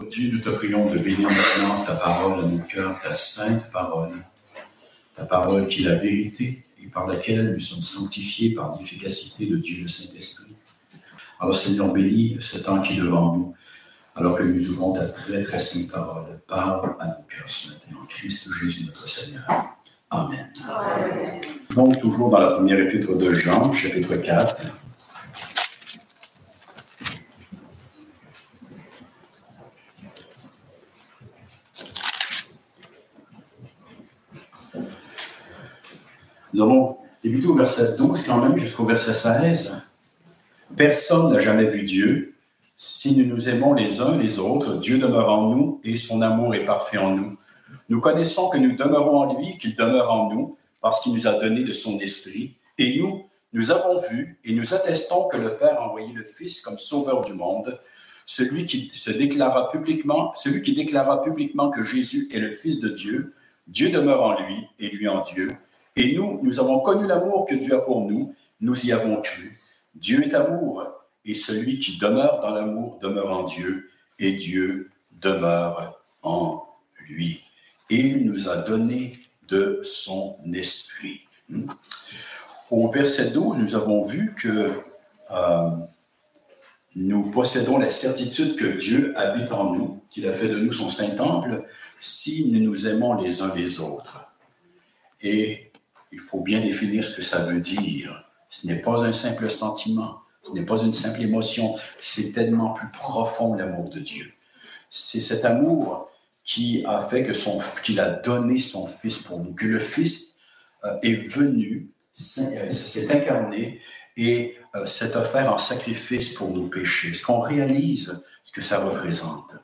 Dieu, nous te prions de bénir maintenant ta parole à nos cœurs, ta sainte parole, ta parole qui est la vérité et par laquelle nous sommes sanctifiés par l'efficacité de Dieu le Saint-Esprit. Alors Seigneur, bénis ce temps qui est devant nous, alors que nous ouvrons ta très très sainte parole. Parle à nos cœurs ce matin, en Christ Jésus notre Seigneur. Amen. Amen. Donc, toujours dans la première épître de Jean, chapitre 4. Nous allons débuter au verset 12 quand même jusqu'au verset 16. Personne n'a jamais vu Dieu. Si nous nous aimons les uns les autres, Dieu demeure en nous et son amour est parfait en nous. Nous connaissons que nous demeurons en lui, qu'il demeure en nous, parce qu'il nous a donné de son esprit. Et nous, nous avons vu et nous attestons que le Père a envoyé le Fils comme sauveur du monde, celui qui se déclara publiquement, celui qui déclara publiquement que Jésus est le Fils de Dieu. Dieu demeure en lui et lui en Dieu. Et nous, nous avons connu l'amour que Dieu a pour nous, nous y avons cru. Dieu est amour, et celui qui demeure dans l'amour demeure en Dieu, et Dieu demeure en lui. Et il nous a donné de son esprit. Hmm? Au verset 12, nous avons vu que euh, nous possédons la certitude que Dieu habite en nous, qu'il a fait de nous son Saint-Temple, si nous nous aimons les uns les autres. Et il faut bien définir ce que ça veut dire. Ce n'est pas un simple sentiment, ce n'est pas une simple émotion, c'est tellement plus profond l'amour de Dieu. C'est cet amour qui a fait que son, qu'il a donné son Fils pour nous, que le Fils euh, est venu, euh, s'est incarné et euh, s'est offert en sacrifice pour nos péchés. Est-ce qu'on réalise ce que ça représente?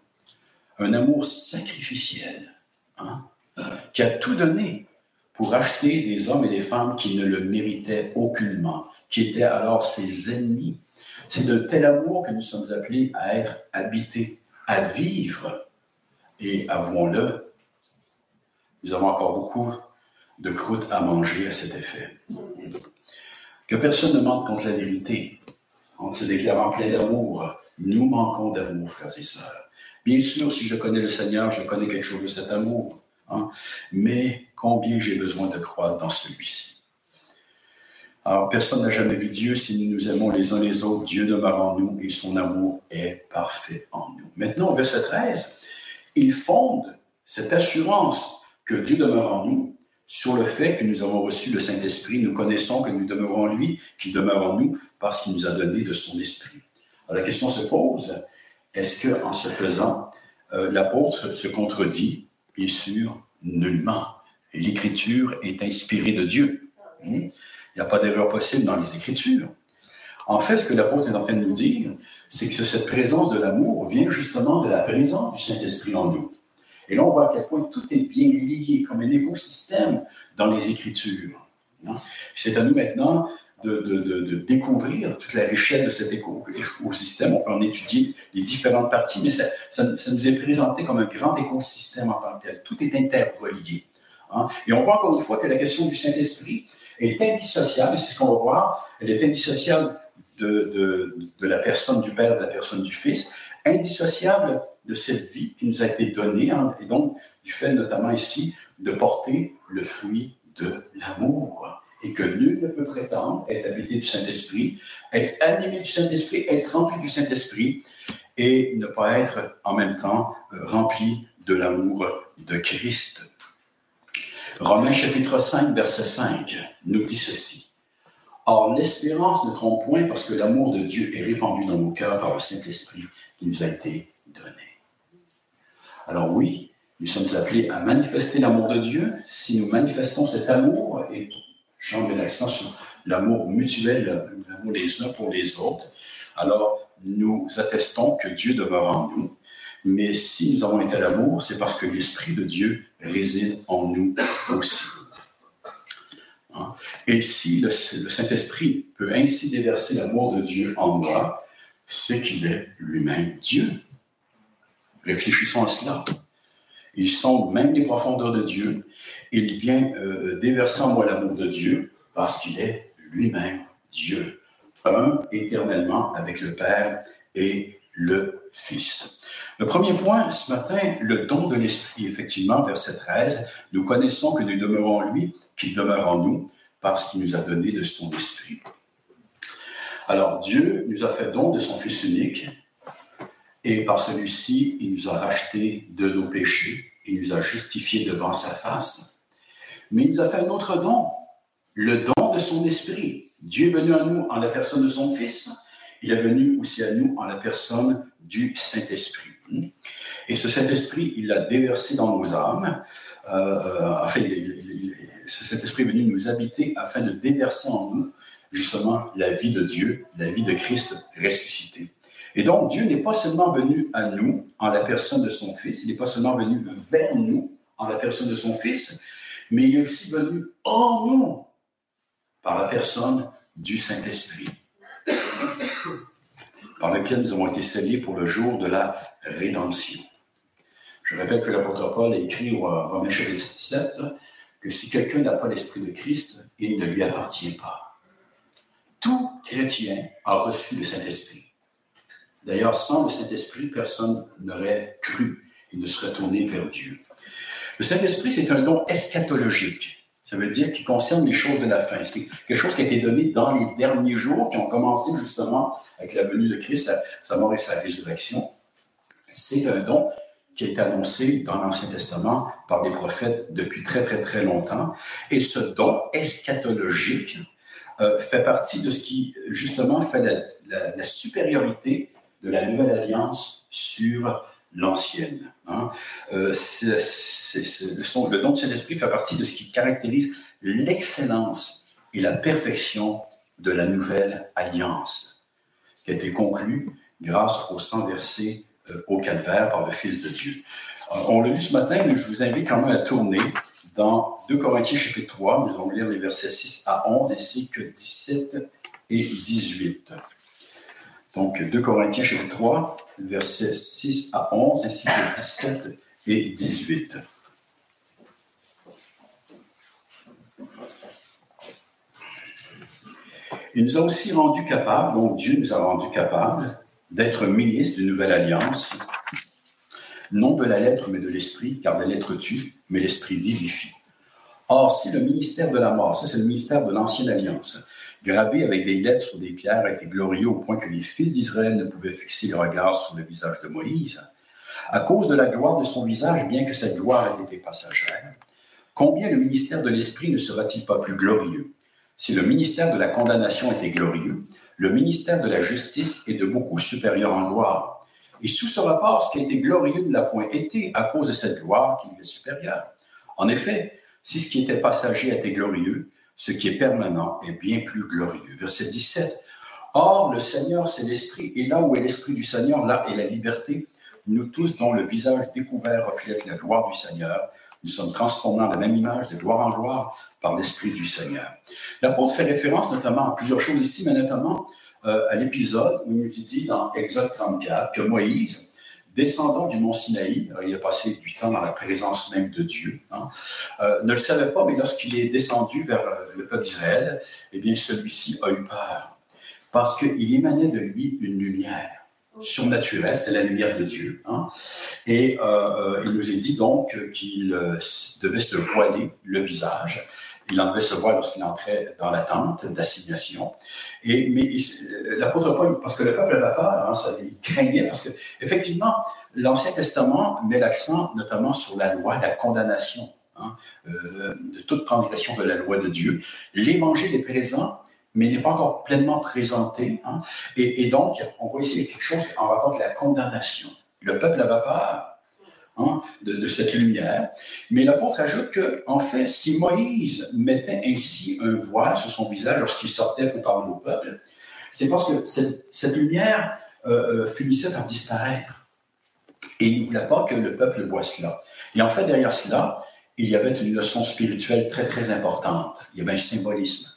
Un amour sacrificiel, hein, qui a tout donné pour acheter des hommes et des femmes qui ne le méritaient aucunement, qui étaient alors ses ennemis. C'est de tel amour que nous sommes appelés à être habités, à vivre. Et avouons-le, nous avons encore beaucoup de croûtes à manger à cet effet. Que personne ne manque contre la vérité. En se déclarant plein d'amour, nous manquons d'amour, frères et sœurs. Bien sûr, si je connais le Seigneur, je connais quelque chose de cet amour. Hein. Mais combien j'ai besoin de croire dans celui-ci. Alors, personne n'a jamais vu Dieu. Si nous nous aimons les uns les autres, Dieu demeure en nous et son amour est parfait en nous. Maintenant, verset 13, il fonde cette assurance que Dieu demeure en nous sur le fait que nous avons reçu le Saint-Esprit. Nous connaissons que nous demeurons en lui, qu'il demeure en nous parce qu'il nous a donné de son esprit. Alors, la question se pose, est-ce qu'en se faisant, euh, l'apôtre se contredit Bien sûr, nullement. L'écriture est inspirée de Dieu. Hmm? Il n'y a pas d'erreur possible dans les Écritures. En fait, ce que l'apôtre est en train de nous dire, c'est que cette présence de l'amour vient justement de la présence du Saint-Esprit en nous. Et là, on voit à quel point tout est bien lié, comme un écosystème dans les Écritures. Hein? C'est à nous maintenant de, découvrir toute la richesse de cet écosystème. On peut en étudier les différentes parties, mais ça, nous est présenté comme un grand écosystème en tant que tel. Tout est interrelié. Hein. Et on voit encore une fois que la question du Saint-Esprit est indissociable, c'est ce qu'on va voir, elle est indissociable de, de, la personne du Père, de la personne du Fils, indissociable de cette vie qui nous a été donnée, hein, et donc du fait notamment ici de porter le fruit de l'amour et que nul ne peut prétendre être habité du Saint-Esprit, être animé du Saint-Esprit, être rempli du Saint-Esprit et ne pas être en même temps euh, rempli de l'amour de Christ. Romains chapitre 5, verset 5 nous dit ceci. Or, l'espérance ne trompe point parce que l'amour de Dieu est répandu dans nos cœurs par le Saint-Esprit qui nous a été donné. Alors oui, nous sommes appelés à manifester l'amour de Dieu. Si nous manifestons cet amour et change l'accent sur l'amour mutuel, l'amour des uns pour les autres. Alors, nous attestons que Dieu demeure en nous. Mais si nous avons été à l'amour, c'est parce que l'Esprit de Dieu réside en nous aussi. Hein? Et si le, Saint-Esprit peut ainsi déverser l'amour de Dieu en moi, c'est qu'il est lui-même Dieu. Réfléchissons à cela. Il sonde même les profondeurs de Dieu. Il vient euh, déverser en moi l'amour de Dieu parce qu'il est lui-même Dieu, un éternellement avec le Père et le Fils. Le premier point ce matin, le don de l'Esprit. Effectivement, verset 13, nous connaissons que nous demeurons en lui, qu'il demeure en nous, parce qu'il nous a donné de son Esprit. Alors, Dieu nous a fait don de son Fils unique, et par celui-ci, il nous a rachetés de nos péchés, il nous a justifiés devant sa face, mais il nous a fait un autre don, le don de son Esprit. Dieu est venu à nous en la personne de son Fils, il est venu aussi à nous en la personne du Saint-Esprit. Et ce Saint-Esprit, il l'a déversé dans nos âmes. Euh, enfin, ce Saint-Esprit est venu nous habiter afin de déverser en nous justement la vie de Dieu, la vie de Christ ressuscité. Et donc, Dieu n'est pas seulement venu à nous en la personne de son Fils, il n'est pas seulement venu vers nous en la personne de son Fils, mais il est aussi venu en nous par la personne du Saint-Esprit par lequel nous avons été scellés pour le jour de la rédemption. Je rappelle que l'apôtre Paul a écrit au Romains chapitre 17 que si quelqu'un n'a pas l'Esprit de Christ, il ne lui appartient pas. Tout chrétien a reçu le Saint-Esprit. D'ailleurs, sans le Saint-Esprit, personne n'aurait cru et ne serait tourné vers Dieu. Le Saint-Esprit, c'est un don eschatologique. Ça veut dire qu'il concerne les choses de la fin. C'est quelque chose qui a été donné dans les derniers jours, qui ont commencé justement avec la venue de Christ, sa, mort et sa résurrection. C'est un don qui a été annoncé dans l'Ancien Testament par les prophètes depuis très, très, très longtemps. Et ce don eschatologique euh, fait partie de ce qui, justement, fait la, supériorité de la nouvelle alliance sur l'ancienne. Hein. Euh, le, don de Saint-Esprit fait partie de ce qui caractérise l'excellence et la perfection de la nouvelle alliance, qui a été conclue grâce au sang versé euh, au calvaire par le Fils de Dieu. Euh, on l'a lu ce matin, mais je vous invite quand même à tourner dans 2 Corinthiens chapitre 3. Nous allons lire les versets 6 à 11 ainsi que 17 et 18. Donc 2 Corinthiens chapitre 3, versets 6 à 11 ainsi que 17 et 18. Il nous a aussi rendu capables, donc Dieu nous a rendu capables d'être ministres d'une nouvelle alliance, non de la lettre, mais de l'esprit, car la lettre tue, mais l'esprit vivifie. Or, si le ministère de la mort, ça c'est le ministère de l'ancienne alliance, gravé avec des lettres sur des pierres, a été glorieux au point que les fils d'Israël ne pouvaient fixer le regard sur le visage de Moïse, à cause de la gloire de son visage, bien que cette gloire ait été passagère, combien le ministère de l'Esprit ne sera-t-il pas plus glorieux? Si le ministère de la condamnation était glorieux, le ministère de la justice est de beaucoup supérieur en gloire. Et sous ce rapport, ce qui a été glorieux ne l'a point été à cause de cette gloire qui lui est supérieure. En effet, si ce qui était passager était glorieux, ce qui est permanent est bien plus glorieux. Verset 17. Or, le Seigneur, c'est l'Esprit, et là où est l'Esprit du Seigneur, là est la liberté. Nous tous, dont le visage découvert reflète la gloire du Seigneur, nous sommes transformés en la même image de gloire en gloire par l'Esprit du Seigneur. L'apôtre fait référence notamment à plusieurs choses ici, mais notamment euh, à l'épisode où il nous dit dans Exode 34 que Moïse, descendant du mont Sinaï, il a passé du temps dans la présence même de Dieu, hein, euh, ne le savait pas, mais lorsqu'il est descendu vers euh, le peuple d'Israël, eh bien, celui-ci a eu peur, parce qu'il émanait de lui une lumière surnaturelle, c'est la lumière de Dieu. Hein. Et euh, il nous est dit donc qu'il devait se voiler le visage il en voir lorsqu'il entrait dans la tente d'assignation. Et, mais l'apôtre Paul, parce que le peuple avait peur, hein, ça, il craignait, parce que, effectivement, l'Ancien Testament met l'accent notamment sur la loi, la condamnation hein, euh, de toute transgression de la loi de Dieu. L'Évangile est présent, mais n'est pas encore pleinement présenté. Hein, et, et, donc, on voit ici quelque chose en rapport la condamnation. Le peuple avait peur. Hein, de, cette lumière. Mais l'apôtre ajoute que, en fait, si Moïse mettait ainsi un voile sur son visage lorsqu'il sortait pour parler au peuple, c'est parce que cette, lumière euh, euh, finissait par disparaître. Et il ne voulait pas que le peuple voie cela. Et en fait, derrière cela, il y avait une leçon spirituelle très, très importante. Il y avait un symbolisme.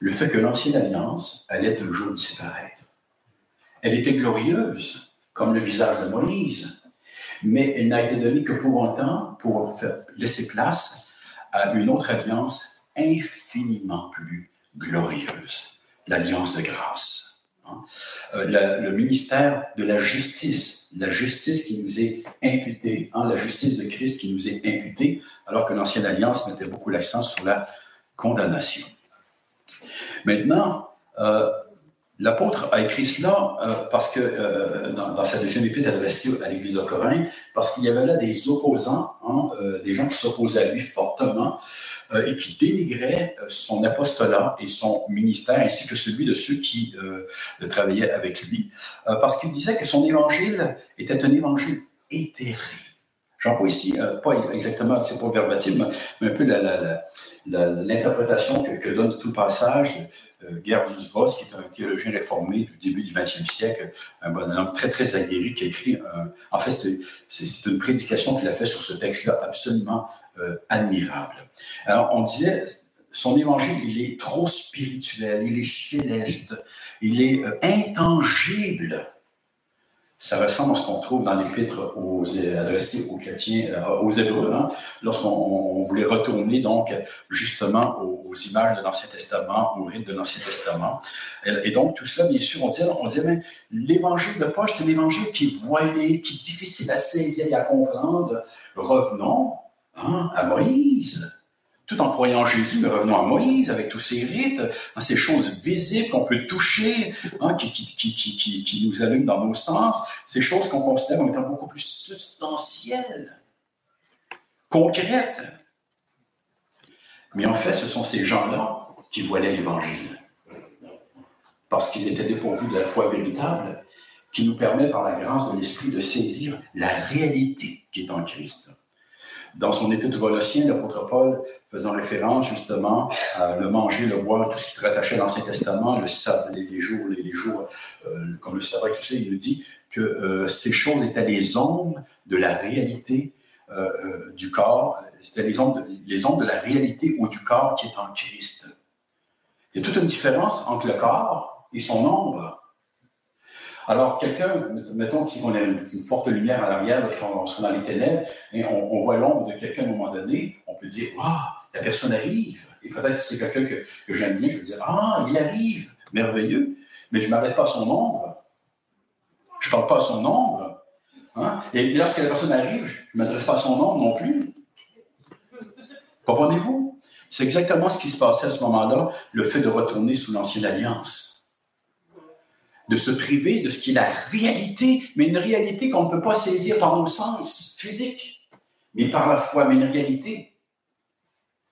Le fait que l'ancienne alliance allait un jour disparaître. Elle était glorieuse, comme le visage de Moïse mais elle n'a été donnée que pour un temps, pour laisser place à une autre alliance infiniment plus glorieuse, l'alliance de grâce. Hein? Euh, le ministère de la justice la justice qui nous est imputée, hein, la justice de Christ qui nous est imputée, alors que l'Ancienne Alliance mettait beaucoup l'accent sur la condamnation. Maintenant, euh, l'apôtre a écrit cela euh, parce que euh, dans, sa deuxième épître adressée à l'Église de Corinthe, parce qu'il y avait là des opposants, hein, des gens qui s'opposaient à lui fortement et qui dénigraient son apostolat et son ministère, ainsi que celui de ceux qui travaillaient avec lui, parce qu'il disait que son évangile était un évangile éthéré. J'emploie ici, pas exactement, c'est pas verbatim, mais un peu l'interprétation que, donne tout passage euh, Gerhardus Voss, qui est un théologien réformé du début du XXe siècle, un bonhomme très, très aguerri, qui a écrit, en fait, c'est une prédication qu'il a fait sur ce texte-là absolument euh, admirable. Alors, on disait, son évangile, il est trop spirituel, il est céleste, il est euh, intangible ça ressemble à ce qu'on trouve dans l'épître aux, adressés aux chrétiens, euh, aux Hébreux, hein, lorsqu'on voulait retourner donc justement aux, images de l'Ancien Testament, aux rites de l'Ancien Testament. Et, donc tout cela, bien sûr, on disait, on disait, mais l'évangile de Paul, c'est un évangile qui est voilé, qui est difficile à saisir et à comprendre. Revenons hein, à Moïse tout en croyant en Jésus, mais revenons à Moïse avec tous ces rites, hein, ces choses visibles qu'on peut toucher, hein, qui, nous allument dans nos sens, ces choses qu'on considère comme étant beaucoup plus substantielles, concrètes. Mais en fait, ce sont ces gens-là qui voilaient l'Évangile, parce qu'ils étaient dépourvus de la foi véritable, qui nous permet par la grâce de l'Esprit de saisir la réalité qui est en Christ. Dans son épître Colossiens, l'apôtre Paul, faisant référence justement à le manger, le boire, tout ce qui rattachait à l'Ancien Testament, le sabbat, les, jours, les, jours euh, comme le sabbat, tout ça, il nous dit que euh, ces choses étaient les ombres de la réalité euh, du corps, c'était les ombres, les ombres de la réalité ou du corps qui est en Christ. Il y a toute une différence entre le corps et son ombre. Alors, quelqu'un, mettons si on a une, forte lumière à l'arrière, on se dans les ténèbres, et on, voit l'ombre de quelqu'un à un moment donné, on peut dire, ah, la personne arrive. Et peut-être si c'est quelqu'un que, j'aime bien, je vais dire, ah, il arrive, merveilleux. Mais je ne m'arrête pas à son ombre. Je ne parle pas à son ombre. Hein. Et lorsque la personne arrive, je ne m'adresse pas à son ombre non plus. Comprenez-vous? C'est exactement ce qui se passait à ce moment-là, le fait de retourner sous l'ancienne alliance de se priver de ce qui est la réalité, mais une réalité qu'on ne peut pas saisir par nos sens physiques, mais par la foi, mais une réalité.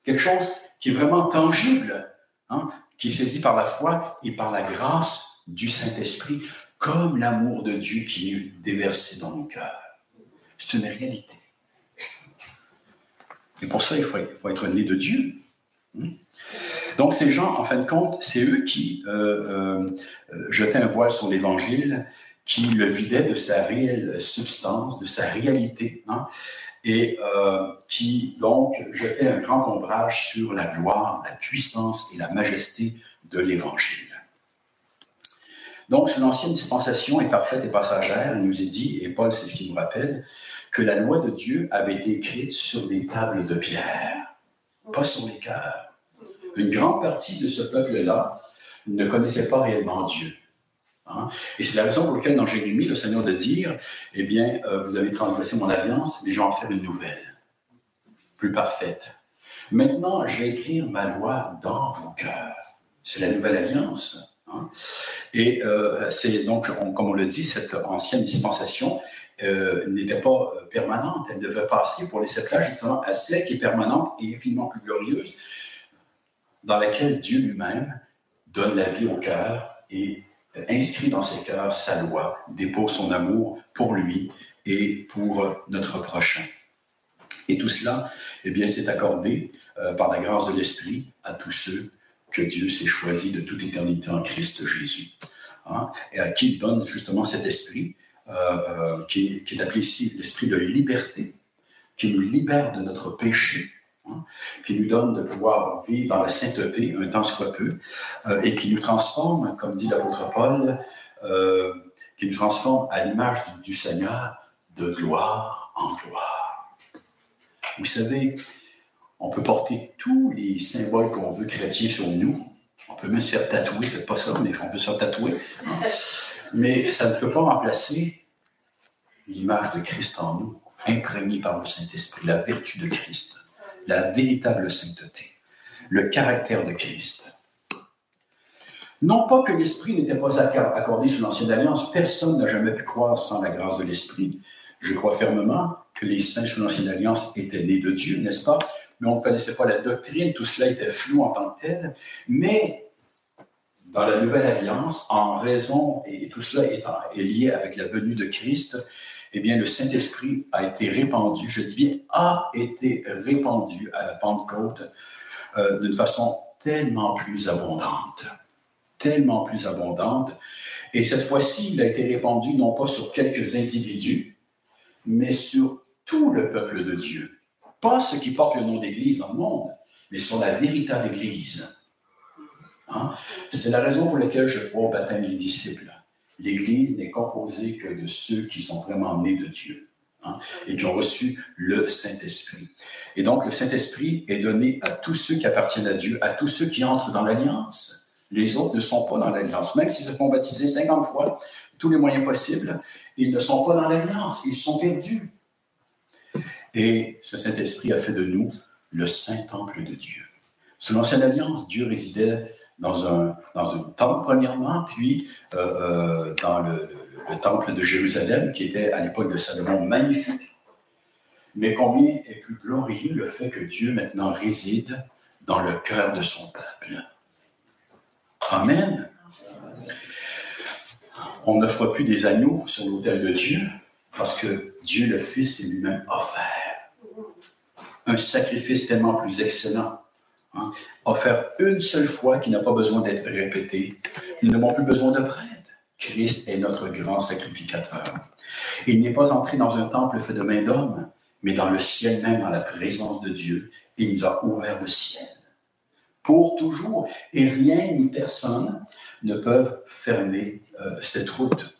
Quelque chose qui est vraiment tangible, hein, qui est saisi par la foi et par la grâce du Saint-Esprit, comme l'amour de Dieu qui est déversé dans nos cœurs. C'est une réalité. Et pour ça, il faut, être né de Dieu. Hein. Donc ces gens, en fin de compte, c'est eux qui euh, euh, jetaient un voile sur l'Évangile, qui le vidaient de sa réelle substance, de sa réalité, hein, et euh, qui donc jetaient un grand ombrage sur la gloire, la puissance et la majesté de l'Évangile. Donc, l'ancienne dispensation est parfaite et passagère, il nous est dit, et Paul, c'est ce qu'il nous rappelle, que la loi de Dieu avait été écrite sur des tables de pierre, pas sur les cœurs une grande partie de ce peuple-là ne connaissait pas réellement Dieu. Hein. Et c'est la raison pour laquelle dans Jérémie, le Seigneur de dire, eh bien, euh, vous avez transgressé mon alliance, mais je vais en faire une nouvelle, plus parfaite. Maintenant, je vais écrire ma loi dans vos cœurs. C'est la nouvelle alliance. Hein. Et euh, c'est donc, comme on le dit, cette ancienne dispensation euh, n'était pas permanente. Elle devait passer pour laisser place justement à qui est permanente et infiniment plus glorieuse, dans laquelle Dieu lui-même donne la vie au cœur et inscrit dans ses cœurs sa loi, dépose son amour pour lui et pour notre prochain. Et tout cela, eh bien, c'est accordé euh, par la grâce de l'Esprit à tous ceux que Dieu s'est choisi de toute éternité en Christ Jésus. Hein, et à qui il donne justement cet esprit euh, euh, qui, qui, est appelé ici l'esprit de liberté, qui nous libère de notre péché, Hein, qui nous donne de pouvoir vivre dans la sainteté un temps soit peu, euh, et qui nous transforme, comme dit l'apôtre Paul, euh, qui nous transforme à l'image du, Seigneur de gloire en gloire. Vous savez, on peut porter tous les symboles qu'on veut chrétiens sur nous. On peut même se faire tatouer, peut pas ça, mais on peut se faire tatouer. Mais ça ne peut pas remplacer l'image de Christ en nous, imprégnée par le Saint-Esprit, la vertu de Christ, la véritable sainteté, le caractère de Christ. Non pas que l'Esprit n'était pas accordé sous l'Ancienne Alliance, personne n'a jamais pu croire sans la grâce de l'Esprit. Je crois fermement que les saints sous l'Ancienne Alliance étaient nés de Dieu, n'est-ce pas? Mais on ne connaissait pas la doctrine, tout cela était flou en tant que tel. Mais dans la Nouvelle Alliance, en raison, et tout cela est, lié avec la venue de Christ, eh bien, le Saint-Esprit a été répandu, je dis bien, a été répandu à la Pentecôte euh, d'une façon tellement plus abondante, tellement plus abondante. Et cette fois-ci, il a été répandu non pas sur quelques individus, mais sur tout le peuple de Dieu. Pas ceux qui portent le nom d'Église dans le monde, mais sur la véritable Église. Hein? C'est la raison pour laquelle je crois au baptême des disciples. L'Église n'est composée que de ceux qui sont vraiment nés de Dieu hein, et qui ont reçu le Saint-Esprit. Et donc, le Saint-Esprit est donné à tous ceux qui appartiennent à Dieu, à tous ceux qui entrent dans l'Alliance. Les autres ne sont pas dans l'Alliance. Même s'ils se font baptiser 50 fois, tous les moyens possibles, ils ne sont pas dans l'Alliance. Ils sont perdus. Et ce Saint-Esprit a fait de nous le Saint-Temple de Dieu. Sous l'Ancienne Alliance, Dieu résidait dans un, temple, premièrement, puis euh, euh, dans le, le, temple de Jérusalem, qui était à l'époque de Salomon magnifique. Mais combien est plus glorieux le fait que Dieu maintenant réside dans le cœur de son peuple? Amen. On ne fera plus des agneaux sur l'autel de Dieu parce que Dieu le Fils est lui-même offert. Un sacrifice tellement plus excellent Hein, offert une seule fois qui n'a pas besoin d'être répété. Nous n'avons plus besoin de prêtre. Christ est notre grand sacrificateur. Il n'est pas entré dans un temple fait de main d'homme, mais dans le ciel même, dans la présence de Dieu. Il nous a ouvert le ciel pour toujours. Et rien ni personne ne peuvent fermer euh, cette route.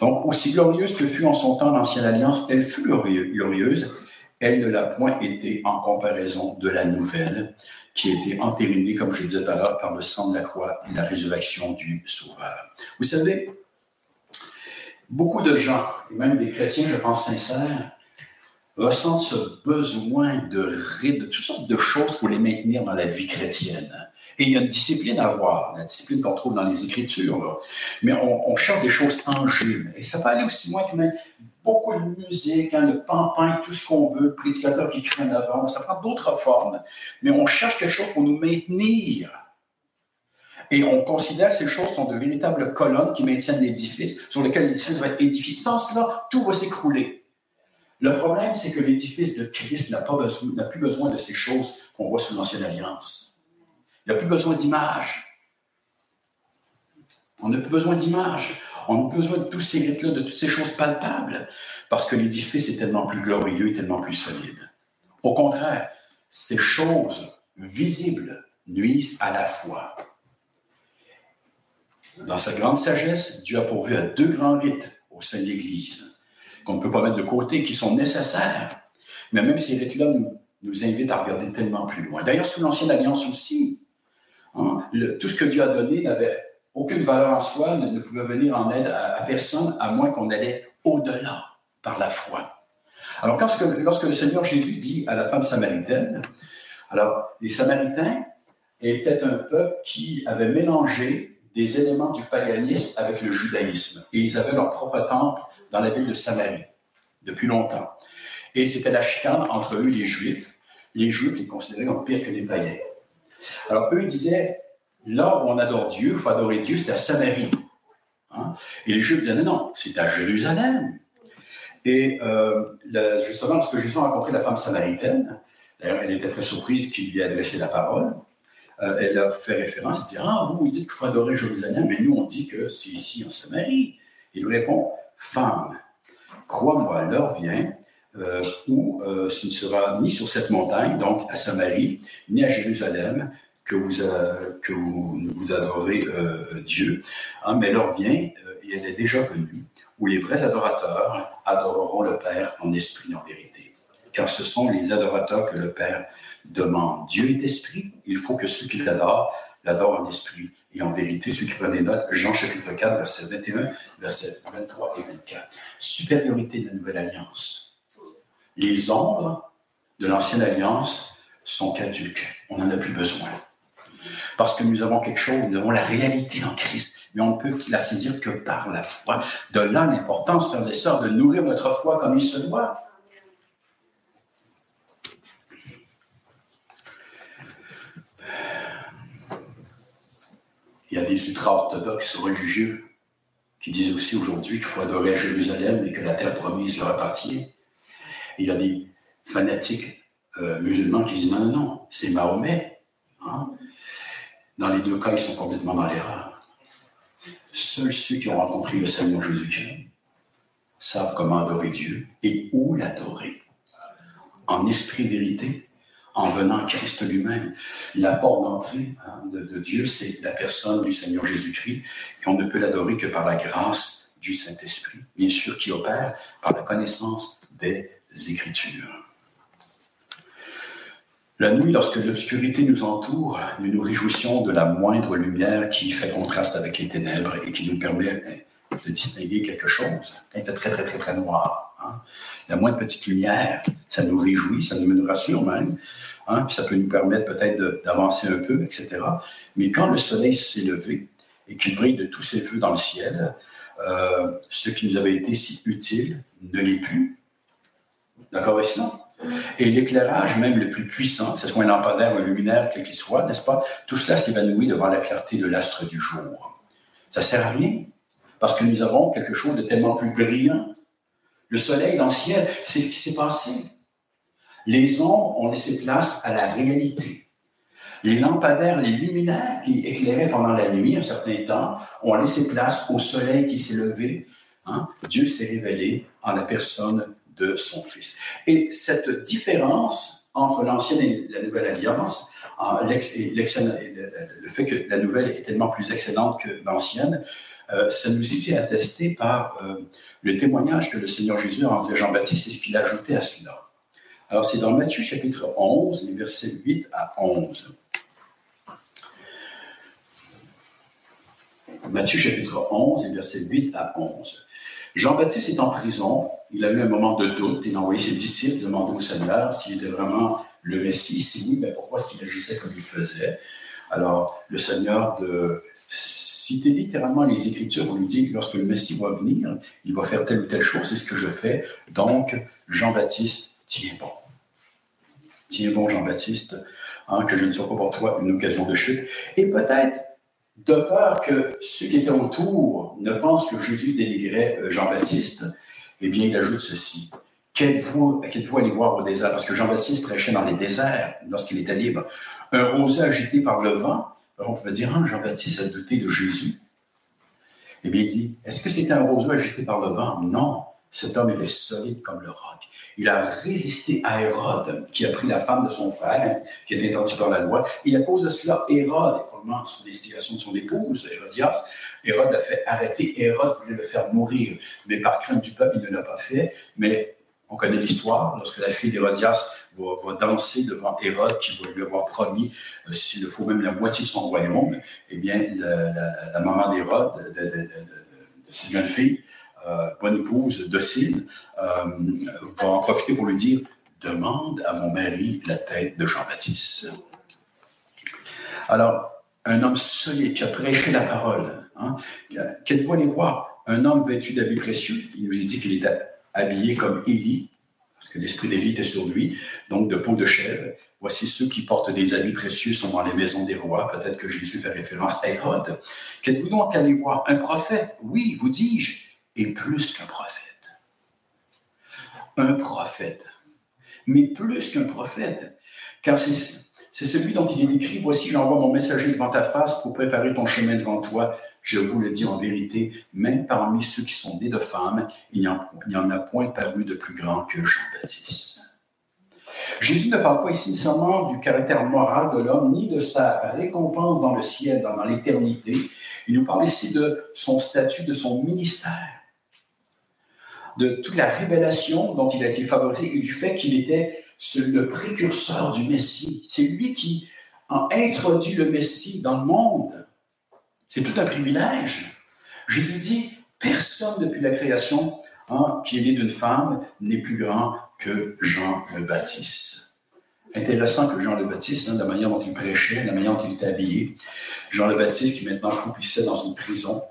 Donc, aussi glorieuse que fut en son temps l'ancienne alliance, elle fut glorieuse, elle ne l'a point été en comparaison de la nouvelle qui a été entérinée, comme je le disais tout par le sang de la croix et la résurrection du Sauveur. Vous savez, beaucoup de gens, et même des chrétiens, je pense sincères, ressentent ce besoin de, toutes sortes de choses pour les maintenir dans la vie chrétienne. Et il y a une discipline à avoir, la discipline qu'on trouve dans les Écritures. Mais on, cherche des choses tangibles. Et ça peut aller aussi loin que beaucoup de musique, hein, le pampin, tout ce qu'on veut, prédicateur qui crie en avant. Ça prend d'autres formes. Mais on cherche quelque chose pour nous maintenir. Et on considère que ces choses sont de véritables colonnes qui maintiennent l'édifice, sur lequel l'édifice va être édifié. Sans cela, tout va s'écrouler. Le problème, c'est que l'édifice de Christ n'a plus besoin de ces choses qu'on voit sous l'Ancienne Alliance. Il n'y a plus besoin d'images. On n'a plus besoin d'images. On plus besoin de tous ces rites-là, de toutes ces choses palpables, parce que l'édifice est tellement plus glorieux et tellement plus solide. Au contraire, ces choses visibles nuisent à la foi. Dans sa grande sagesse, Dieu a pourvu à deux grands rites au sein de l'Église, qu'on ne peut pas mettre de côté, qui sont nécessaires. Mais même ces rites-là nous, nous invitent à regarder tellement plus loin. D'ailleurs, sous l'Ancienne Alliance aussi, Hein? tout ce que Dieu a donné n'avait aucune valeur en soi, ne, pouvait venir en aide à, personne, à moins qu'on allait au-delà par la foi. Alors, lorsque le Seigneur Jésus dit à la femme samaritaine, alors, les Samaritains étaient un peuple qui avait mélangé des éléments du paganisme avec le judaïsme. Et ils avaient leur propre temple dans la ville de Samarie, depuis longtemps. Et c'était la chicane entre eux et les Juifs. Les Juifs les considéraient comme pire que les païens. Alors, eux disaient, là où on adore Dieu, il faut adorer Dieu, c'est à Samarie. Hein? Et les Juifs disaient, non, c'est à Jérusalem. Et euh, justement, lorsque Jésus a rencontré la femme samaritaine, elle était très surprise qu'il lui ait adressé la parole. Euh, elle a fait référence, elle dit Ah, vous, vous dites qu'il faut adorer Jérusalem, mais nous, on dit que c'est ici en Samarie. Il lui répond Femme, crois-moi, l'heure vient euh, où ce ne sera ni sur cette montagne, donc à Samarie, ni à Jérusalem, que vous, euh, que vous, adorez Dieu. Hein, mais l'heure vient, et elle est déjà venue, où les vrais adorateurs adoreront le Père en esprit et en vérité. Car ce sont les adorateurs que le Père demande. Dieu est esprit, il faut que ceux qui l'adorent l'adorent en esprit Et en vérité, ceux qui prennent des notes, Jean chapitre 4, verset 21, verset 23 et 24. Supériorité de la nouvelle alliance. Les ombres de l'ancienne alliance sont caduques. On n'en a plus besoin. Parce que nous avons quelque chose, nous avons la réalité en Christ, mais on ne peut la saisir que par la foi. De là l'importance, frères et sœurs, de nourrir notre foi comme il se doit. Il y a des ultra-orthodoxes religieux qui disent aussi aujourd'hui qu'il faut adorer Jérusalem et que la terre promise leur appartient. il y a des fanatiques euh, musulmans qui disent non, non, non, c'est Mahomet. Hein. Dans les deux cas, ils sont complètement dans l'erreur. Seuls ceux qui ont rencontré le Seigneur Jésus-Christ savent comment adorer Dieu et où l'adorer. En esprit vérité, en venant Christ lui-même. La porte d'entrée hein, de, Dieu, c'est la personne du Seigneur Jésus-Christ, et on ne peut l'adorer que par la grâce du Saint-Esprit, bien sûr, qui opère par la connaissance des Écritures. La nuit, lorsque l'obscurité nous entoure, nous nous réjouissons de la moindre lumière qui fait contraste avec les ténèbres et qui nous permet de distinguer quelque chose. il fait très, très, très, très noir, hein. la moindre petite lumière, ça nous réjouit, ça nous rassure même, hein, puis ça peut nous permettre peut-être d'avancer un peu, etc. Mais quand le soleil s'est levé et qu'il brille de tous ses feux dans le ciel, euh, ce qui nous avait été si utile ne l'est plus. D'accord avec ça? Et l'éclairage, même le plus puissant, que ce soit un lampadaire ou un luminaire, quel qu'il soit, n'est-ce pas, tout cela s'évanouit devant la clarté de l'astre du jour. Ça sert à rien, parce que nous avons quelque chose de tellement plus brillant. Le soleil dans le ciel, c'est ce qui s'est passé. Les ombres ont laissé place à la réalité. Les lampadaires, les luminaires qui éclairaient pendant la nuit un certain temps, ont laissé place au soleil qui s'est levé. Hein. Dieu s'est révélé en la personne de son Fils. Et cette différence entre l'ancienne et la nouvelle alliance, le fait que la nouvelle est tellement plus excellente que l'ancienne, euh, ça nous est attesté par euh, le témoignage que le Seigneur Jésus a envoyé Jean-Baptiste et ce qu'il a ajouté à cela. Alors, c'est dans Matthieu chapitre 11, les versets 8 à 11. Matthieu chapitre 11, versets 8 à 11. Jean-Baptiste est en prison. Il a eu un moment de doute. Il a envoyé ses disciples demander au Seigneur s'il était vraiment le Messie. Si oui, mais pourquoi est-ce qu'il agissait comme il faisait? Alors, le Seigneur de citer littéralement les Écritures pour lui dire que lorsque le Messie va venir, il va faire telle ou telle chose, c'est ce que je fais. Donc, Jean-Baptiste, tiens bon. Tiens bon, Jean-Baptiste, hein, que je ne sois pas pour toi une occasion de chute. Et peut-être de peur que ceux qui étaient autour ne pensent que Jésus dénigrait euh, Jean-Baptiste, eh bien, il ajoute ceci. Qu'êtes-vous allé voir au désert? Parce que Jean-Baptiste prêchait dans les déserts lorsqu'il était libre. Un rosé agité par le vent. Alors on pouvait dire, ah, Jean-Baptiste a douté de Jésus. Eh bien, il dit, est-ce que c'était un roseau agité par le vent? Non. Cet homme était solide comme le roc. Il a résisté à Hérode, qui a pris la femme de son frère, qui était identifié dans la loi. Et à cause de cela, Hérode, probablement sous l'instigation de son épouse, Hérodias, Hérode a fait arrêter. Hérode voulait le faire mourir, mais par crainte du peuple, il ne l'a pas fait. Mais on connaît l'histoire, lorsque la fille d'Hérodias va, danser devant Hérode, qui va lui avoir promis, euh, s'il le faut, même la moitié de son royaume, eh bien, la, maman d'Hérode, de, cette jeune fille, bonne épouse, docile, euh, va en profiter pour lui dire Demande à mon mari la tête de Jean-Baptiste. Alors, un homme solide qui a prêché la parole. Hein, Qu'êtes-vous allé voir Un homme vêtu d'habits précieux. Il nous dit qu'il était habillé comme Élie, parce que l'esprit d'Élie était sur lui, donc de peau de chèvre. Voici ceux qui portent des habits précieux sont dans les maisons des rois. Peut-être que Jésus fait référence à Hérode. Qu'êtes-vous donc allé voir Un prophète? Oui, vous dis-je est plus qu'un prophète. Un prophète. Mais plus qu'un prophète. Car c'est celui dont il est écrit, voici j'envoie mon messager devant ta face pour préparer ton chemin devant toi. Je vous le dis en vérité, même parmi ceux qui sont nés de femmes, il n'y en, a point paru de plus grand que Jean-Baptiste. Jésus ne parle pas ici nécessairement du caractère moral de l'homme, ni de sa récompense dans le ciel, dans l'éternité. Il nous parle ici de son statut, de son ministère de toute la révélation dont il a été favorisé et du fait qu'il était le précurseur du Messie. C'est lui qui a introduit le Messie dans le monde. C'est tout un privilège. Jésus dit, personne depuis la création hein, qui est né d'une femme n'est plus grand que Jean le Baptiste. Intéressant que Jean le Baptiste, hein, la manière dont il prêchait, la manière dont il était habillé. Jean le Baptiste qui maintenant croupissait dans une prison,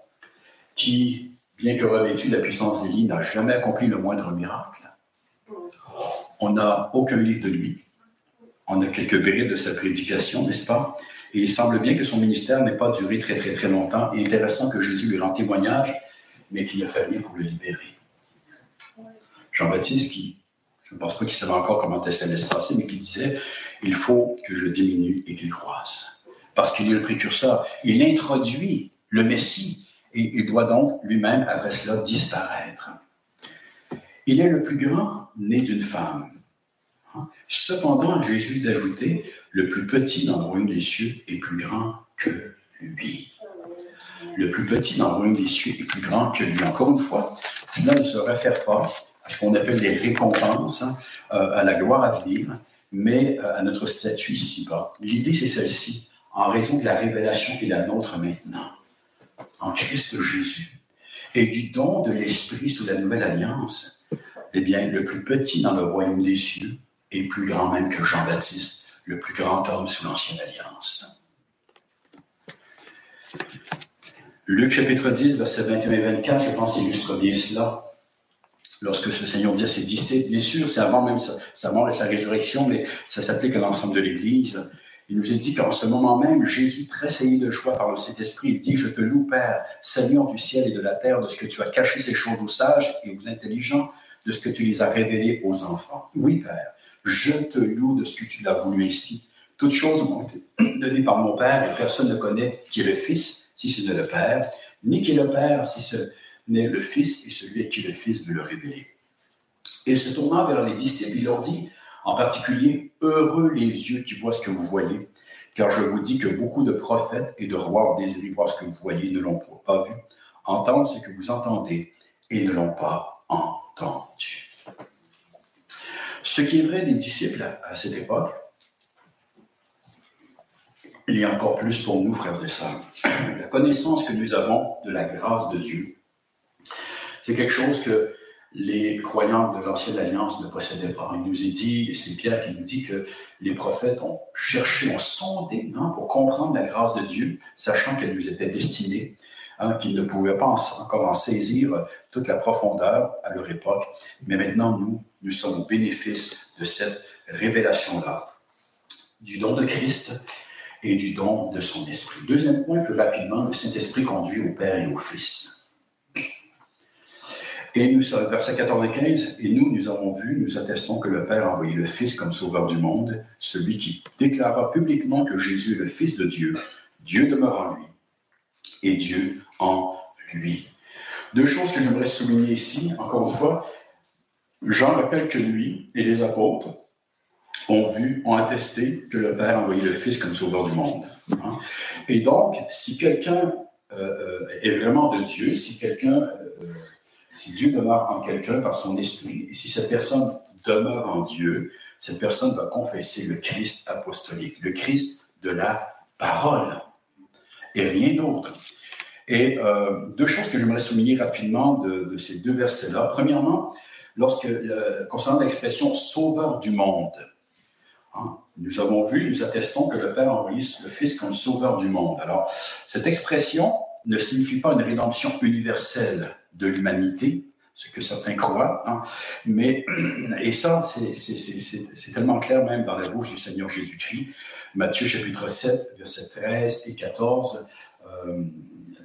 qui, bien que revêtu la puissance d'Élie, n'a jamais accompli le moindre miracle. On n'a aucun livre de lui. On a quelques brides de sa prédication, n'est-ce pas? Et il semble bien que son ministère n'ait pas duré très, très, très longtemps. Et intéressant que Jésus lui rend témoignage, mais qu'il ne fait rien pour le libérer. Jean-Baptiste, qui, je ne pense pas qu'il savait encore comment ça allait se passer, mais qui disait il faut que je diminue et qu'il croisse. Parce qu'il est le précurseur. Il introduit le Messie et il doit donc lui-même, après cela, disparaître. Il est le plus grand né d'une femme. Cependant, Jésus d'ajouter, le plus petit dans le royaume des cieux est plus grand que lui. Le plus petit dans le royaume des cieux est plus grand que lui. Encore une fois, cela ne se réfère pas à ce qu'on appelle des récompenses, hein, euh, à la gloire à venir, mais euh, à notre statut ici-bas. L'idée, c'est celle-ci, en raison de la révélation qui est la nôtre maintenant, en Christ Jésus, et du don de l'Esprit sous la nouvelle alliance, eh bien, le plus petit dans le royaume des cieux est plus grand même que Jean-Baptiste, le plus grand homme sous l'ancienne alliance. Luc chapitre 10, versets 21 et 24, je pense, illustre bien cela. Lorsque le Seigneur dit à ses disciples, bien sûr, c'est avant même sa, mort et sa résurrection, mais ça s'applique à l'ensemble de l'Église. Il nous est dit qu'en ce moment même, Jésus, tressailli de joie par le Saint-Esprit, il dit, je te loue, Père, Seigneur du ciel et de la terre, de ce que tu as caché ces choses aux sages et aux intelligents, de ce que tu les as révélées aux enfants. Oui, Père, je te loue de ce que tu l'as voulu ici. Toutes choses m'ont été données par mon Père et personne ne connaît qui est le Fils, si ce n'est le Père, ni qui est le Père, si ce n'est le Fils et celui à qui le Fils veut le révéler. Et se tournant vers les disciples, il leur dit, en particulier, heureux les yeux qui voient ce que vous voyez, car je vous dis que beaucoup de prophètes et de rois ont désiré voir ce que vous voyez ne l'ont pas vu, entendre ce que vous entendez et ne l'ont pas entendu. Ce qui est vrai des disciples à, cette époque, il y a encore plus pour nous, frères et sœurs. La connaissance que nous avons de la grâce de Dieu, c'est quelque chose que les croyants de l'Ancienne Alliance ne possédaient pas. Il nous est dit, et c'est Pierre qui nous dit que les prophètes ont cherché, ont sondé hein, pour comprendre la grâce de Dieu, sachant qu'elle nous était destinée, hein, qu'ils ne pouvaient pas encore en saisir toute la profondeur à leur époque. Mais maintenant, nous, nous sommes au bénéfice de cette révélation-là, du don de Christ et du don de son esprit. Deuxième point, plus rapidement, le Saint-Esprit conduit au Père et au Fils. Et nous verset 95, et nous, nous avons vu, nous attestons que le Père a envoyé le Fils comme sauveur du monde, celui qui déclara publiquement que Jésus est le Fils de Dieu. Dieu demeure en lui et Dieu en lui. Deux choses que j'aimerais souligner ici, encore une fois, Jean rappelle que lui et les apôtres ont vu, ont attesté que le Père a envoyé le Fils comme sauveur du monde. Hein. Et donc, si quelqu'un euh, euh, est vraiment de Dieu, si quelqu'un, euh, si Dieu demeure en quelqu'un par son esprit, et si cette personne demeure en Dieu, cette personne va confesser le Christ apostolique, le Christ de la parole, et rien d'autre. Et deux choses que j'aimerais souligner rapidement de, ces deux versets-là. Premièrement, lorsque, euh, concernant l'expression sauveur du monde. Hein, nous avons vu, nous attestons que le Père a envoyé le Fils comme sauveur du monde. Alors, cette expression ne signifie pas une rédemption universelle de l'humanité, ce que certains croient, hein, mais, et ça, c'est tellement clair même dans la bouche du Seigneur Jésus-Christ. Matthieu chapitre 7, versets 13 et 14, euh,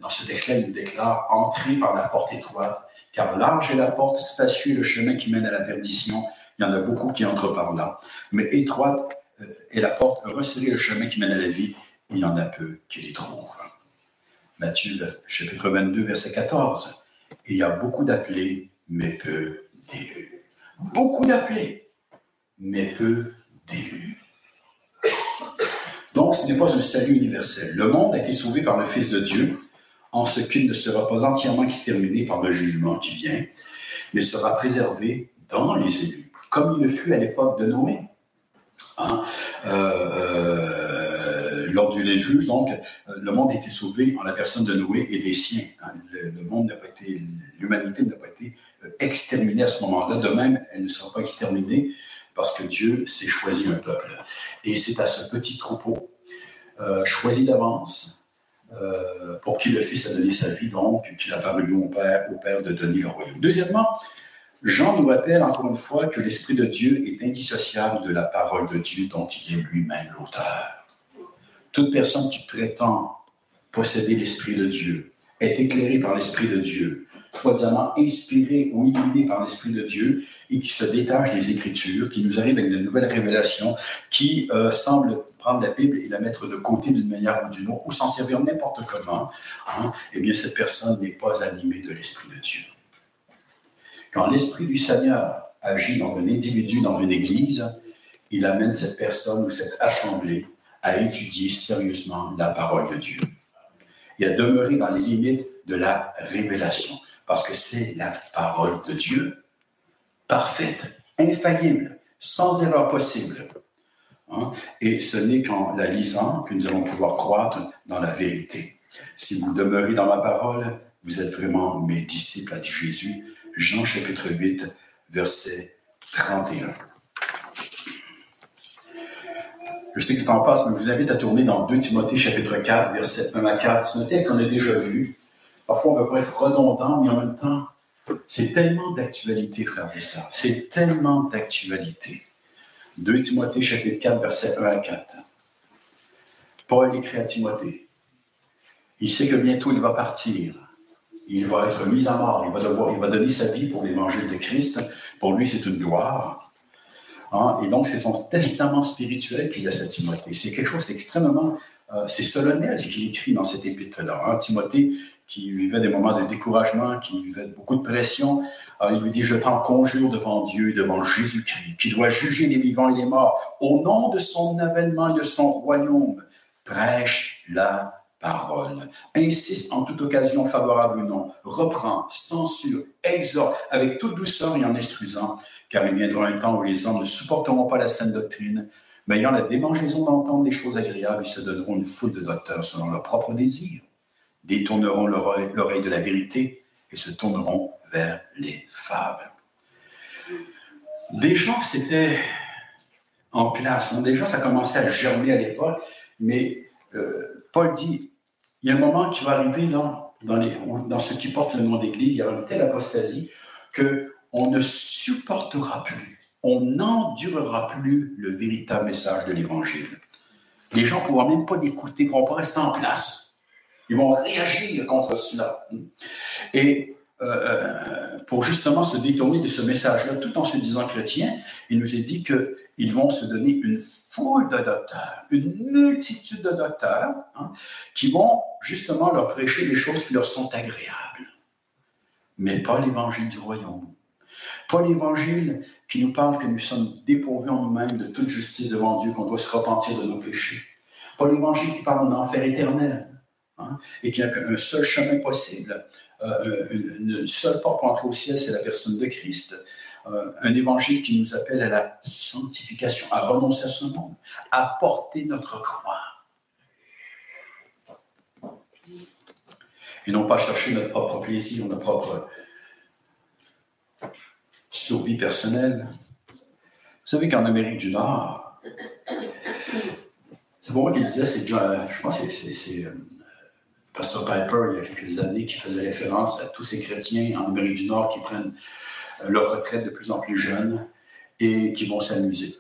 dans ce texte-là, il nous déclare Entrez par la porte étroite, car large est la porte, spacieux le chemin qui mène à la perdition. Il y en a beaucoup qui entrent par là. Mais étroite euh, est la porte, resserré le chemin qui mène à la vie. Il y en a peu qui les trouvent. Matthieu, chapitre 22, verset 14. Il y a beaucoup d'appelés, mais peu d'élus. Beaucoup d'appelés, mais peu d'élus. Donc, ce n'est pas un salut universel. Le monde a été sauvé par le Fils de Dieu, en ce qu'il ne sera pas entièrement exterminé par le jugement qui vient, mais sera préservé dans les élus, comme il le fut à l'époque de Noé. Hein? Euh, euh, lors du les donc, le monde a été sauvé en la personne de Noé et des siens. Hein. N'a pas été, l'humanité n'a pas été exterminée à ce moment-là. De même, elle ne sera pas exterminée parce que Dieu s'est choisi un peuple. Et c'est à ce petit troupeau, choisi d'avance, pour qui le Fils a donné sa vie, donc, qu'il a parlé au Père, au Père de donner le royaume. Deuxièmement, Jean nous rappelle encore une fois que l'Esprit de Dieu est indissociable de la parole de Dieu dont il est lui-même l'auteur. Toute personne qui prétend posséder l'Esprit de Dieu est éclairée par l'Esprit de Dieu, soi-disant inspirée ou illuminée par l'Esprit de Dieu et qui se détache des Écritures, qui nous arrive avec de nouvelles révélations, qui euh, semble prendre la Bible et la mettre de côté d'une manière ou d'une autre, ou s'en servir n'importe comment, hein, eh bien cette personne n'est pas animée de l'Esprit de Dieu. Quand l'Esprit du Seigneur agit dans un individu, dans une église, il amène cette personne ou cette assemblée à étudier sérieusement la parole de Dieu et à demeurer dans les limites de la révélation, parce que c'est la parole de Dieu, parfaite, infaillible, sans erreur possible. Hein. Et ce n'est qu'en la lisant que nous allons pouvoir croître dans la vérité. Si vous demeurez dans ma parole, vous êtes vraiment mes disciples, a dit Jésus, Jean chapitre 8, verset 31. Je sais que le temps passe, mais je vous invite à tourner dans 2 Timothée chapitre 4, verset 1 à 4. C'est un texte qu'on a déjà vu. Parfois, on ne veut pas être redondant, mais en même temps, c'est tellement d'actualité, frère et. C'est tellement d'actualité. 2 Timothée chapitre 4, verset 1 à 4. Paul écrit à Timothée. Il sait que bientôt il va partir il va être mis à mort, il va, devoir, il va donner sa vie pour l'évangile de Christ. Pour lui, c'est une gloire. Hein? Et donc, c'est son testament spirituel qu'il a à Timothée. C'est quelque chose d'extrêmement, euh, c'est solennel ce qu'il écrit dans cette épître-là. Hein? Timothée, qui vivait des moments de découragement, qui vivait beaucoup de pression, euh, il lui dit, je t'en conjure devant Dieu devant Jésus-Christ, qui doit juger les vivants et les morts, au nom de son avènement et de son royaume, prêche la parole. Insiste en toute occasion favorable ou non, reprend, censure, exhorte avec toute douceur et en instruisant, car il viendra un temps où les hommes ne supporteront pas la saine doctrine, mais ayant la démangeaison d'entendre des choses agréables, ils se donneront une foule de docteurs selon leurs propres désirs, détourneront l'oreille de la vérité et se tourneront vers les fables. Déjà, c'était en place. Déjà, ça commençait à germer à l'époque, mais euh, Paul dit il y a un moment qui va arriver dans, dans ce qui porte le nom d'Église, il y aura une telle apostasie qu'on ne supportera plus, on n'endurera plus le véritable message de l'Évangile. Les gens ne pourront même pas l'écouter, ils ne pourront pas rester en place. Ils vont réagir contre cela. Et euh, euh, pour justement se détourner de ce message-là, tout en se disant chrétien, il nous est dit qu'ils vont se donner une foule de docteurs, une multitude de docteurs, hein, qui vont justement leur prêcher des choses qui leur sont agréables, mais pas l'évangile du royaume. Pas l'évangile qui nous parle que nous sommes dépourvus en nous-mêmes de toute justice devant Dieu, qu'on doit se repentir de nos péchés. Pas l'évangile qui parle d'un enfer éternel, hein, et qu'il n'y a qu'un seul chemin possible, une, seule porte pour au ciel, c'est la personne de Christ. Euh, un évangile qui nous appelle à la sanctification, à renoncer à ce monde, à porter notre croix. Et non pas chercher notre propre plaisir, notre propre survie personnelle. Vous savez qu'en Amérique du Nord, c'est pour moi qui disais, c'est je pense que c'est euh, Pastor Piper, il y a quelques années, qui faisait référence à tous ces chrétiens en Amérique du Nord qui prennent euh, leur retraite de plus en plus jeunes et qui vont s'amuser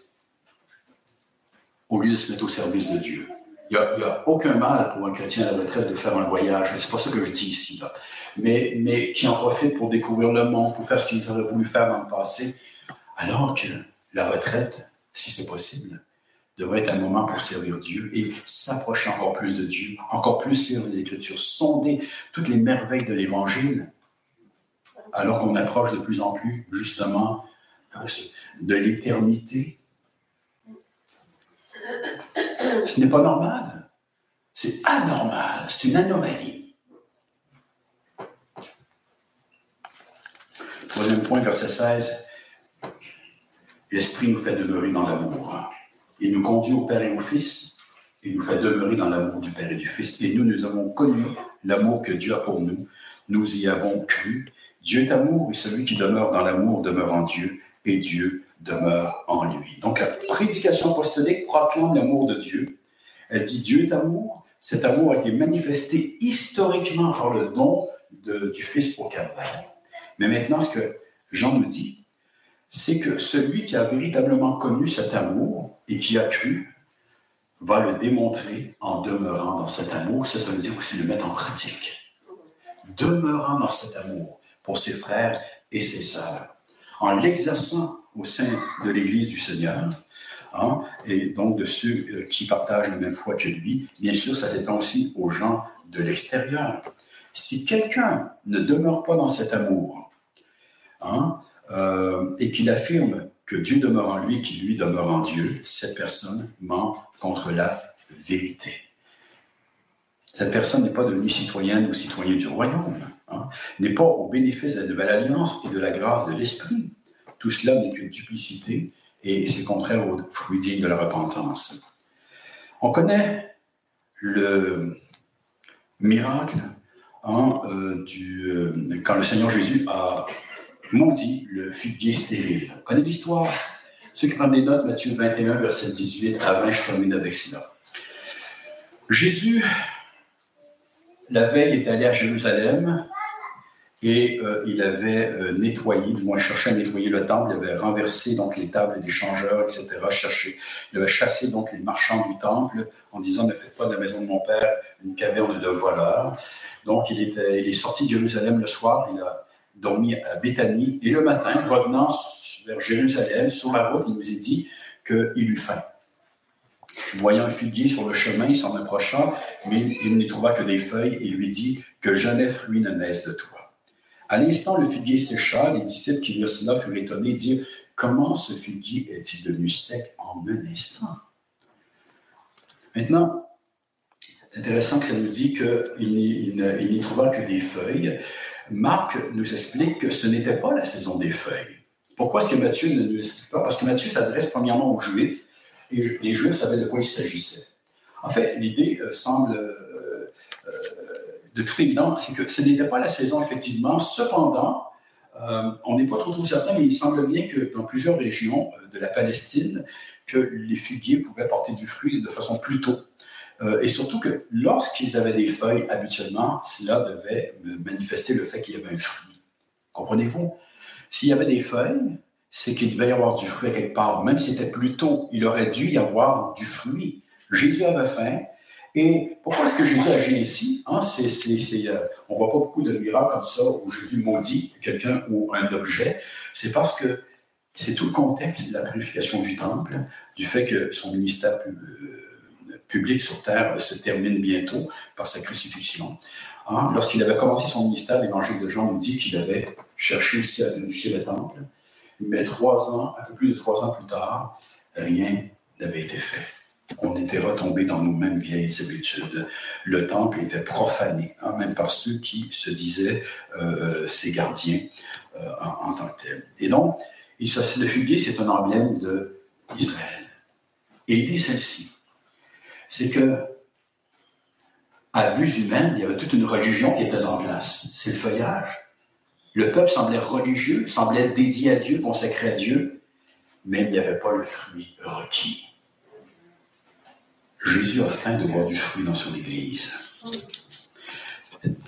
au lieu de se mettre au service de Dieu. Il n'y a, aucun mal pour un chrétien à la retraite de faire un voyage. C'est pas ça que je dis ici. Mais, mais qui en profite pour découvrir le monde, pour faire ce qu'ils auraient voulu faire dans le passé. Alors que la retraite, si c'est possible, devrait être un moment pour servir Dieu et s'approcher encore plus de Dieu, encore plus lire les Écritures, sonder toutes les merveilles de l'Évangile, alors qu'on approche de plus en plus, justement, de l'éternité. Ce n'est pas normal. C'est anormal. C'est une anomalie. Troisième point, verset 16. L'Esprit nous fait demeurer dans l'amour. Il nous conduit au Père et au Fils et nous fait demeurer dans l'amour du Père et du Fils. Et nous, nous avons connu l'amour que Dieu a pour nous. Nous y avons cru. Dieu est amour et celui qui demeure dans l'amour demeure en Dieu et Dieu demeure en lui. Donc la prédication apostolique proclame l'amour de Dieu. Elle dit Dieu est amour. Cet amour a été manifesté historiquement par le don du Fils au Calvaire. Mais maintenant, ce que Jean nous dit, c'est que celui qui a véritablement connu cet amour et qui a cru va le démontrer en demeurant dans cet amour. Ça, ça veut dire aussi le mettre en pratique. Demeurant dans cet amour pour ses frères et ses sœurs, en l'exerçant au sein de l'Église du Seigneur, hein, et donc de ceux euh, qui partagent la même foi que lui. Bien sûr, ça s'étend aussi aux gens de l'extérieur. Si quelqu'un ne demeure pas dans cet amour, hein, euh, et qu'il affirme que Dieu demeure en lui, qu'il lui demeure en Dieu, cette personne ment contre la vérité. Cette personne n'est pas devenue citoyenne ou citoyen du royaume, hein, n'est pas au bénéfice de la nouvelle alliance et de la grâce de l'Esprit. Tout cela n'est que duplicité et c'est contraire au fruit digne de la repentance. On connaît le miracle hein, euh, euh, quand le Seigneur Jésus a maudit le figuier stérile. On connaît l'histoire? Ceux qui prennent des notes, Matthieu 21, verset 18 à 20, je termine avec cela. Jésus, la veille, est allé à Jérusalem et euh, il avait euh, nettoyé, du moins cherché à nettoyer le temple, il avait renversé donc les tables des changeurs, etc. Cherché, il avait chassé donc les marchands du temple en disant ne faites pas de la maison de mon père une caverne de voleurs. Donc il, il est sorti de Jérusalem le soir, il a dormi à Béthanie et le matin, revenant vers Jérusalem, sur la route, il nous a dit qu'il eut faim. Voyant un figuier sur le chemin, il s'en approcha, mais il n'y trouva que des feuilles et lui dit que jamais fruit ne naisse de toi. À l'instant, le figuier sécha. Les disciples qui virent cela furent étonnés et dirent Comment ce figuier est-il devenu sec en un instant? Maintenant, intéressant que ça nous dit qu'il n'y trouva que des feuilles. Marc nous explique que ce n'était pas la saison des feuilles. Pourquoi est-ce que Matthieu ne nous explique pas? Parce que Matthieu s'adresse premièrement aux Juifs et les Juifs savaient de quoi il s'agissait. En fait, l'idée euh, semble euh, euh, de toute évidence, c'est que ce n'était pas la saison, effectivement. Cependant, on n'est pas trop, trop certain, mais il semble bien que dans plusieurs régions de la Palestine, que les figuiers pouvaient porter du fruit de façon plus tôt. Euh, et surtout que lorsqu'ils avaient des feuilles, habituellement, cela devait manifester le fait qu'il y avait un fruit. Comprenez-vous? S'il y avait des feuilles, c'est qu'il devait y avoir du fruit quelque part. Même si c'était plus tôt, il aurait dû y avoir du fruit. Jésus avait faim, et pourquoi est-ce que Jésus agit ici? Hein? Euh, on ne voit pas beaucoup de miracles comme ça où Jésus maudit quelqu'un ou un objet. C'est parce que c'est tout le contexte de la purification du temple, du fait que son ministère euh, public sur terre se termine bientôt par sa crucifixion. Hein? Lorsqu'il avait commencé son ministère, l'évangile de Jean nous dit qu'il avait cherché aussi à purifier le temple, mais trois ans, un peu plus de trois ans plus tard, rien n'avait été fait on était retombé dans nos mêmes vieilles habitudes. Le temple était profané, hein, même par ceux qui se disaient euh, ses gardiens euh, en, tant que tels. Et donc, il le figuier, c'est un emblème d'Israël. Et l'idée celle-ci, c'est que à vue humaine, il y avait toute une religion qui était en place. C'est le feuillage. Le peuple semblait religieux, semblait dédié à Dieu, consacré à Dieu, mais il n'y avait pas le fruit requis. Jésus a faim de voir du fruit dans son Église.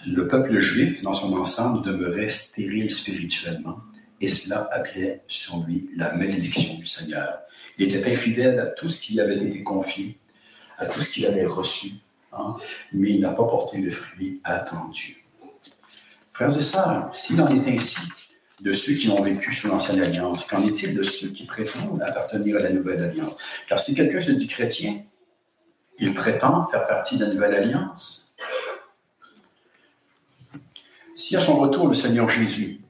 Le peuple juif, dans son ensemble, demeurait stérile spirituellement, et cela appelait sur lui la malédiction du Seigneur. Il était infidèle à tout ce qui avait été confié, à tout ce qu'il avait reçu, hein, mais il n'a pas porté le fruit attendu. Frères et sœurs, s'il en est ainsi de ceux qui ont vécu sous l'ancienne alliance, qu'en est-il de ceux qui prétendent appartenir à la nouvelle alliance? Car si quelqu'un se dit chrétien, il prétend faire partie de la nouvelle alliance. Si à son retour le Seigneur Jésus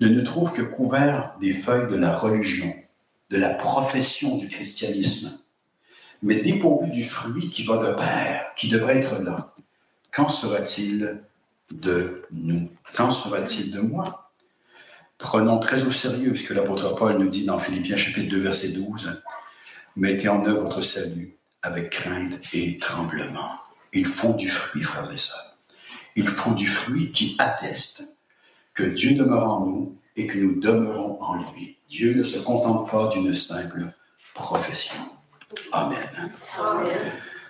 ne nous trouve que couvert des feuilles de la religion, de la profession du christianisme, mais dépourvu du fruit qui va de pair, qui devrait être là, qu'en sera-t-il de nous? Qu'en sera-t-il de moi? Prenons très au sérieux ce que l'apôtre Paul nous dit dans Philippiens chapitre 2, verset 12. Mettez en œuvre votre salut avec crainte et tremblement. Il faut du fruit, frères et sœurs. Il faut du fruit qui atteste que Dieu demeure en nous et que nous demeurons en lui. Dieu ne se contente pas d'une simple profession. Amen.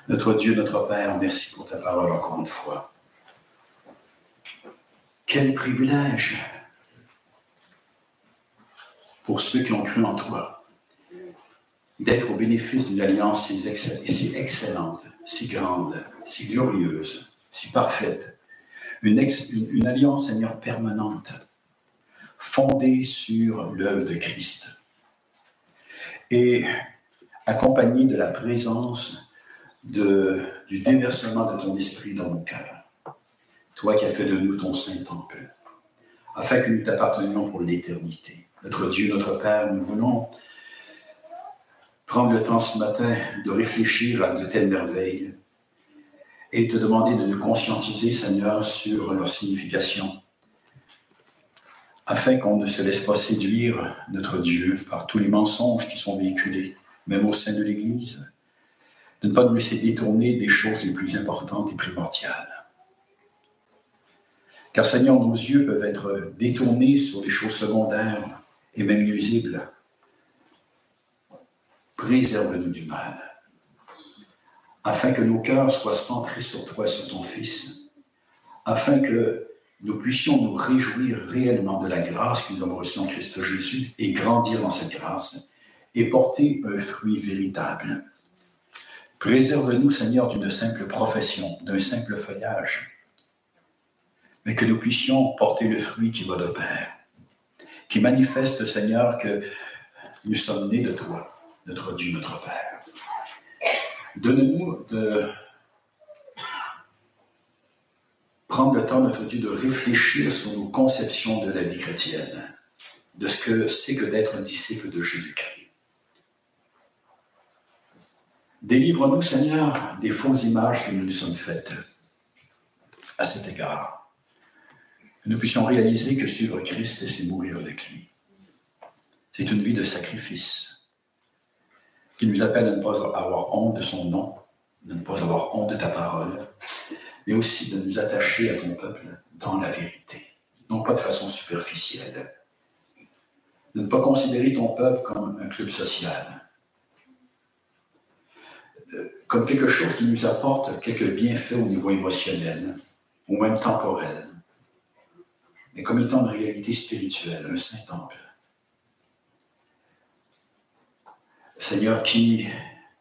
Notre Dieu, notre Père, merci pour ta parole encore une fois. Quel privilège pour ceux qui ont cru en toi d'être au bénéfice d'une alliance si, excellente, si grande, si glorieuse, si parfaite. Une, une alliance, Seigneur, permanente, fondée sur l'œuvre de Christ. Et accompagnée de la présence du déversement de ton esprit dans nos cœurs. Toi qui as fait de nous ton saint temple, afin que nous t'appartenions pour l'éternité. Notre Dieu, notre Père, nous voulons prendre le temps ce matin de réfléchir à de telles merveilles et te demander de nous conscientiser, Seigneur, sur leur signification, afin qu'on ne se laisse pas séduire, notre Dieu, par tous les mensonges qui sont véhiculés, même au sein de l'Église, de ne pas nous laisser détourner des choses les plus importantes et primordiales. Car Seigneur, nos yeux peuvent être détournés sur des choses secondaires et même nuisibles. Préserve-nous du mal, afin que nos cœurs soient centrés sur toi, sur ton Fils, afin que nous puissions nous réjouir réellement de la grâce que nous avons reçue en Christ Jésus et grandir dans cette grâce et porter un fruit véritable. Préserve-nous, Seigneur, d'une simple profession, d'un simple feuillage, mais que nous puissions porter le fruit qui va de pair, qui manifeste, Seigneur, que nous sommes nés de toi, notre Dieu, notre Père. Donne-nous de prendre le temps, notre Dieu, de réfléchir sur nos conceptions de la vie chrétienne, de ce que c'est que d'être un disciple de Jésus-Christ. Délivre-nous, Seigneur, des fausses images que nous nous sommes faites à cet égard nous puissions réaliser que suivre Christ, c'est mourir avec lui. C'est une vie de sacrifice qui nous appelle à ne pas avoir honte de son nom, de ne pas avoir honte de ta parole, mais aussi de nous attacher à ton peuple dans la vérité, non pas de façon superficielle. De ne pas considérer ton peuple comme un club social, comme quelque chose qui nous apporte quelques bienfaits au niveau émotionnel ou même temporel mais comme étant une réalité spirituelle, un Saint-Temple. Seigneur, qui,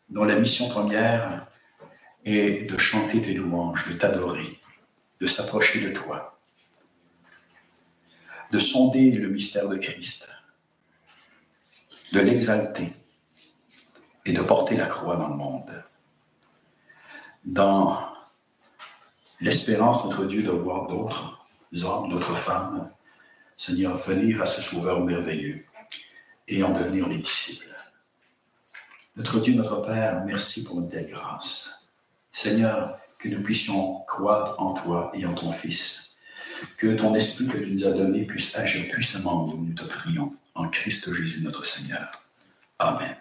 dont la mission première est de chanter tes louanges, de t'adorer, de s'approcher de toi, de sonder le mystère de Christ, de l'exalter et de porter la croix dans le monde. Dans l'espérance, notre Dieu, de voir d'autres hommes, d'autres femmes, Seigneur, venir à ce Sauveur merveilleux et en devenir les disciples. Notre Dieu, notre Père, merci pour une telle grâce. Seigneur, que nous puissions croire en toi et en ton Fils. Que ton esprit que tu nous as donné puisse agir puissamment en nous, nous te prions. En Christ Jésus, notre Seigneur. Amen.